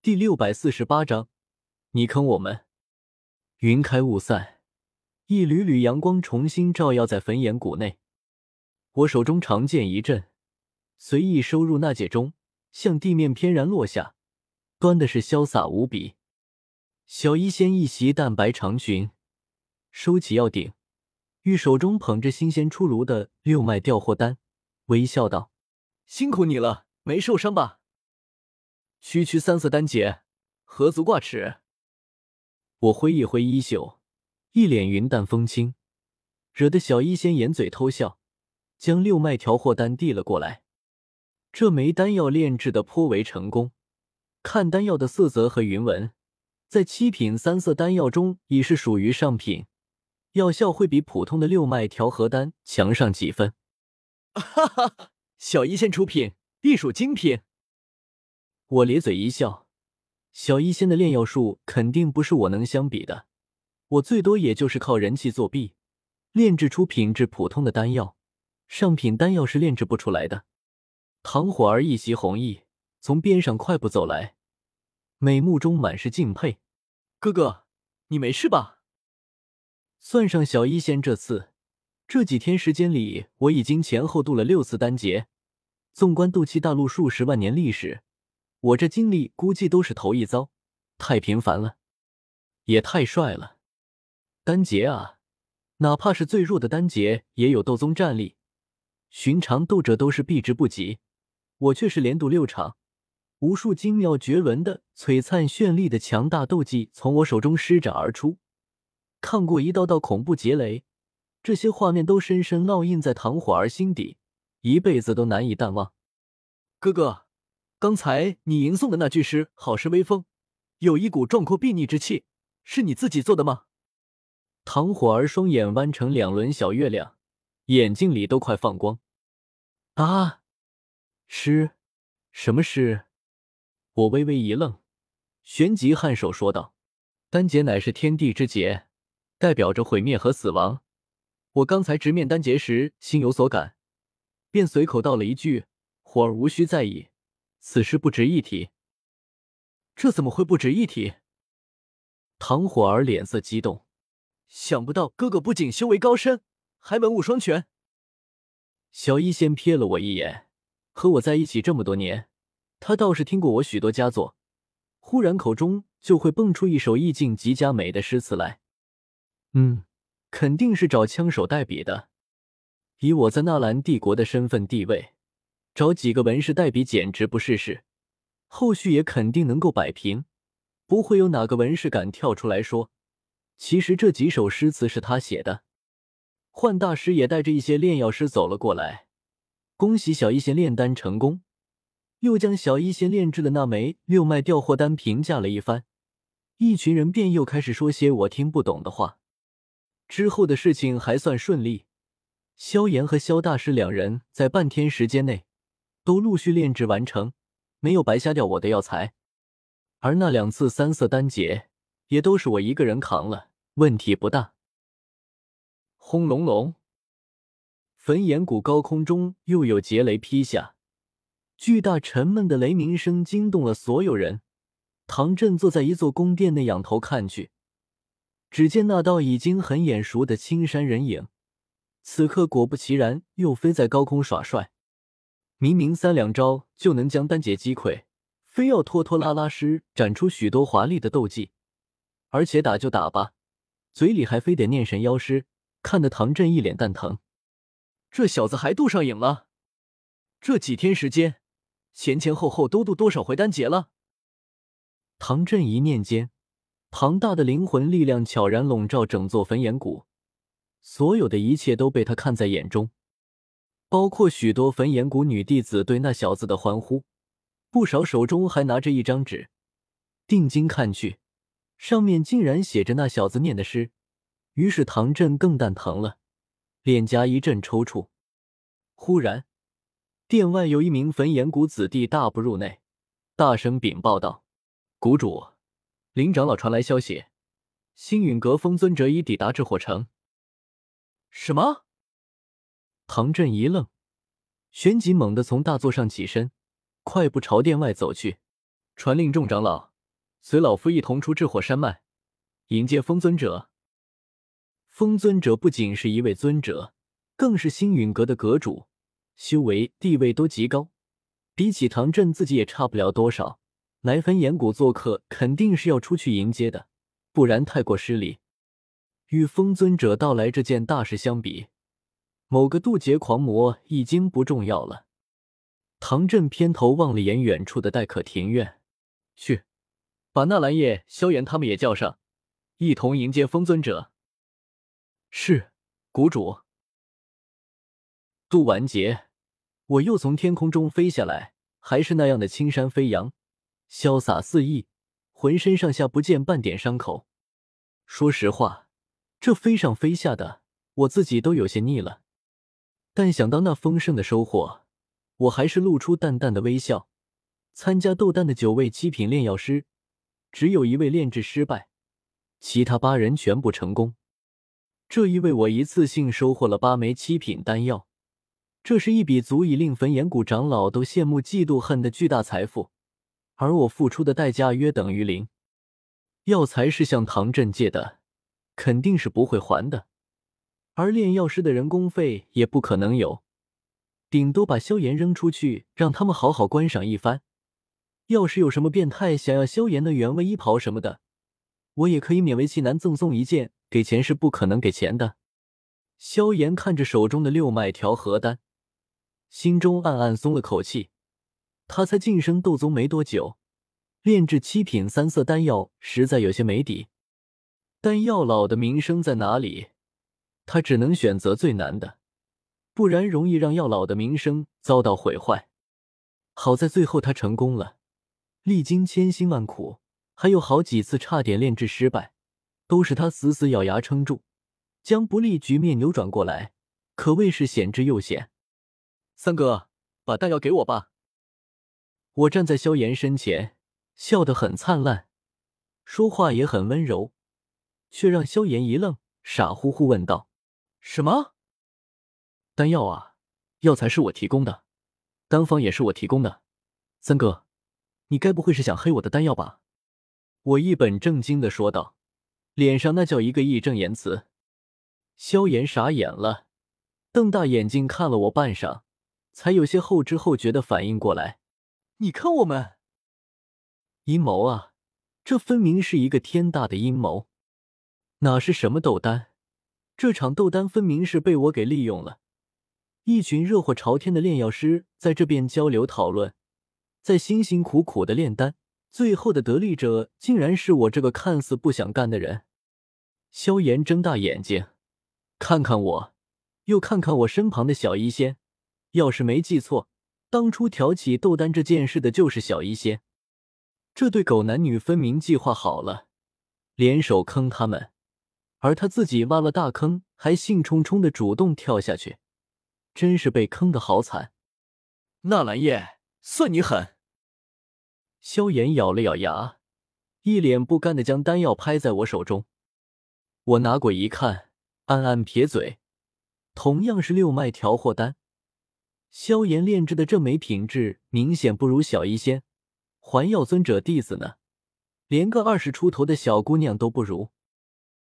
第六百四十八章，你坑我们。云开雾散，一缕缕阳光重新照耀在焚炎谷内。我手中长剑一震，随意收入纳戒中，向地面翩然落下，端的是潇洒无比。小医仙一袭淡白长裙，收起药鼎，玉手中捧着新鲜出炉的六脉调货丹，微笑道：“辛苦你了，没受伤吧？”区区三色丹劫，何足挂齿？我挥一挥衣袖，一脸云淡风轻，惹得小医仙掩嘴偷笑，将六脉调货丹递了过来。这枚丹药炼制的颇为成功，看丹药的色泽和云纹，在七品三色丹药中已是属于上品，药效会比普通的六脉调和丹强上几分。哈哈，小医仙出品，必属精品。我咧嘴一笑，小医仙的炼药术肯定不是我能相比的，我最多也就是靠人气作弊，炼制出品质普通的丹药，上品丹药是炼制不出来的。唐火儿一袭红衣，从边上快步走来，美目中满是敬佩。哥哥，你没事吧？算上小医仙这次，这几天时间里，我已经前后渡了六次丹劫。纵观斗气大陆数十万年历史。我这经历估计都是头一遭，太频繁了，也太帅了。丹劫啊，哪怕是最弱的丹劫也有斗宗战力，寻常斗者都是避之不及。我却是连赌六场，无数精妙绝伦的、璀璨绚丽的强大斗技从我手中施展而出，看过一道道恐怖劫雷，这些画面都深深烙印在唐火儿心底，一辈子都难以淡忘。哥哥。刚才你吟诵的那句诗，好是威风，有一股壮阔睥睨之气，是你自己做的吗？唐火儿双眼弯成两轮小月亮，眼睛里都快放光。啊，诗？什么诗？我微微一愣，旋即颔首说道：“丹劫乃是天地之劫，代表着毁灭和死亡。我刚才直面丹劫时，心有所感，便随口道了一句：‘火儿无需在意。’”此事不值一提，这怎么会不值一提？唐火儿脸色激动，想不到哥哥不仅修为高深，还文武双全。小医仙瞥了我一眼，和我在一起这么多年，他倒是听过我许多佳作，忽然口中就会蹦出一首意境极佳美的诗词来。嗯，肯定是找枪手代笔的。以我在纳兰帝国的身份地位。找几个文士代笔简直不是事，后续也肯定能够摆平，不会有哪个文士敢跳出来说，其实这几首诗词是他写的。幻大师也带着一些炼药师走了过来，恭喜小医仙炼丹成功，又将小医仙炼制的那枚六脉调货丹评价了一番，一群人便又开始说些我听不懂的话。之后的事情还算顺利，萧炎和萧大师两人在半天时间内。都陆续炼制完成，没有白瞎掉我的药材，而那两次三色丹劫也都是我一个人扛了，问题不大。轰隆隆，焚炎谷高空中又有劫雷劈下，巨大沉闷的雷鸣声惊动了所有人。唐振坐在一座宫殿内，仰头看去，只见那道已经很眼熟的青山人影，此刻果不其然又飞在高空耍帅。明明三两招就能将丹劫击溃，非要拖拖拉拉施展出许多华丽的斗技，而且打就打吧，嘴里还非得念神妖诗，看得唐振一脸蛋疼。这小子还渡上瘾了？这几天时间，前前后后都渡多少回丹劫了？唐振一念间，庞大的灵魂力量悄然笼罩整座焚炎谷，所有的一切都被他看在眼中。包括许多焚炎谷女弟子对那小子的欢呼，不少手中还拿着一张纸，定睛看去，上面竟然写着那小子念的诗。于是唐振更蛋疼了，脸颊一阵抽搐。忽然，殿外有一名焚炎谷子弟大步入内，大声禀报道：“谷主，林长老传来消息，星陨阁封尊者已抵达至火城。”什么？唐振一愣，旋即猛地从大座上起身，快步朝殿外走去，传令众长老，随老夫一同出至火山脉，迎接风尊者。风尊者不仅是一位尊者，更是星陨阁的阁主，修为地位都极高，比起唐振自己也差不了多少。来焚岩谷做客，肯定是要出去迎接的，不然太过失礼。与风尊者到来这件大事相比，某个渡劫狂魔已经不重要了。唐振偏头望了眼远处的待客庭院，去，把纳兰叶、萧炎他们也叫上，一同迎接风尊者。是，谷主。渡完劫，我又从天空中飞下来，还是那样的青山飞扬。潇洒肆意，浑身上下不见半点伤口。说实话，这飞上飞下的，我自己都有些腻了。但想到那丰盛的收获，我还是露出淡淡的微笑。参加斗丹的九位七品炼药师，只有一位炼制失败，其他八人全部成功。这意味我一次性收获了八枚七品丹药，这是一笔足以令焚炎谷长老都羡慕嫉妒恨的巨大财富。而我付出的代价约等于零，药材是向唐振借的，肯定是不会还的，而炼药师的人工费也不可能有，顶多把萧炎扔出去，让他们好好观赏一番。要是有什么变态想要萧炎的原味衣袍什么的，我也可以勉为其难赠送一件，给钱是不可能给钱的。萧炎看着手中的六脉调和丹，心中暗暗松了口气。他才晋升斗宗没多久，炼制七品三色丹药实在有些没底。丹药老的名声在哪里？他只能选择最难的，不然容易让药老的名声遭到毁坏。好在最后他成功了，历经千辛万苦，还有好几次差点炼制失败，都是他死死咬牙撑住，将不利局面扭转过来，可谓是险之又险。三哥，把丹药给我吧。我站在萧炎身前，笑得很灿烂，说话也很温柔，却让萧炎一愣，傻乎乎问道：“什么？丹药啊？药材是我提供的，丹方也是我提供的。三哥，你该不会是想黑我的丹药吧？”我一本正经的说道，脸上那叫一个义正言辞。萧炎傻眼了，瞪大眼睛看了我半晌，才有些后知后觉的反应过来。你看我们阴谋啊！这分明是一个天大的阴谋，哪是什么斗丹？这场斗丹分明是被我给利用了。一群热火朝天的炼药师在这边交流讨论，在辛辛苦苦的炼丹，最后的得利者竟然是我这个看似不想干的人。萧炎睁大眼睛，看看我，又看看我身旁的小医仙，要是没记错。当初挑起斗丹这件事的就是小医仙，这对狗男女分明计划好了，联手坑他们，而他自己挖了大坑，还兴冲冲的主动跳下去，真是被坑的好惨。纳兰叶，算你狠！萧炎咬了咬牙，一脸不甘的将丹药拍在我手中，我拿过一看，暗暗撇嘴，同样是六脉调和丹。萧炎炼制的这枚品质明显不如小医仙、环药尊者弟子呢，连个二十出头的小姑娘都不如。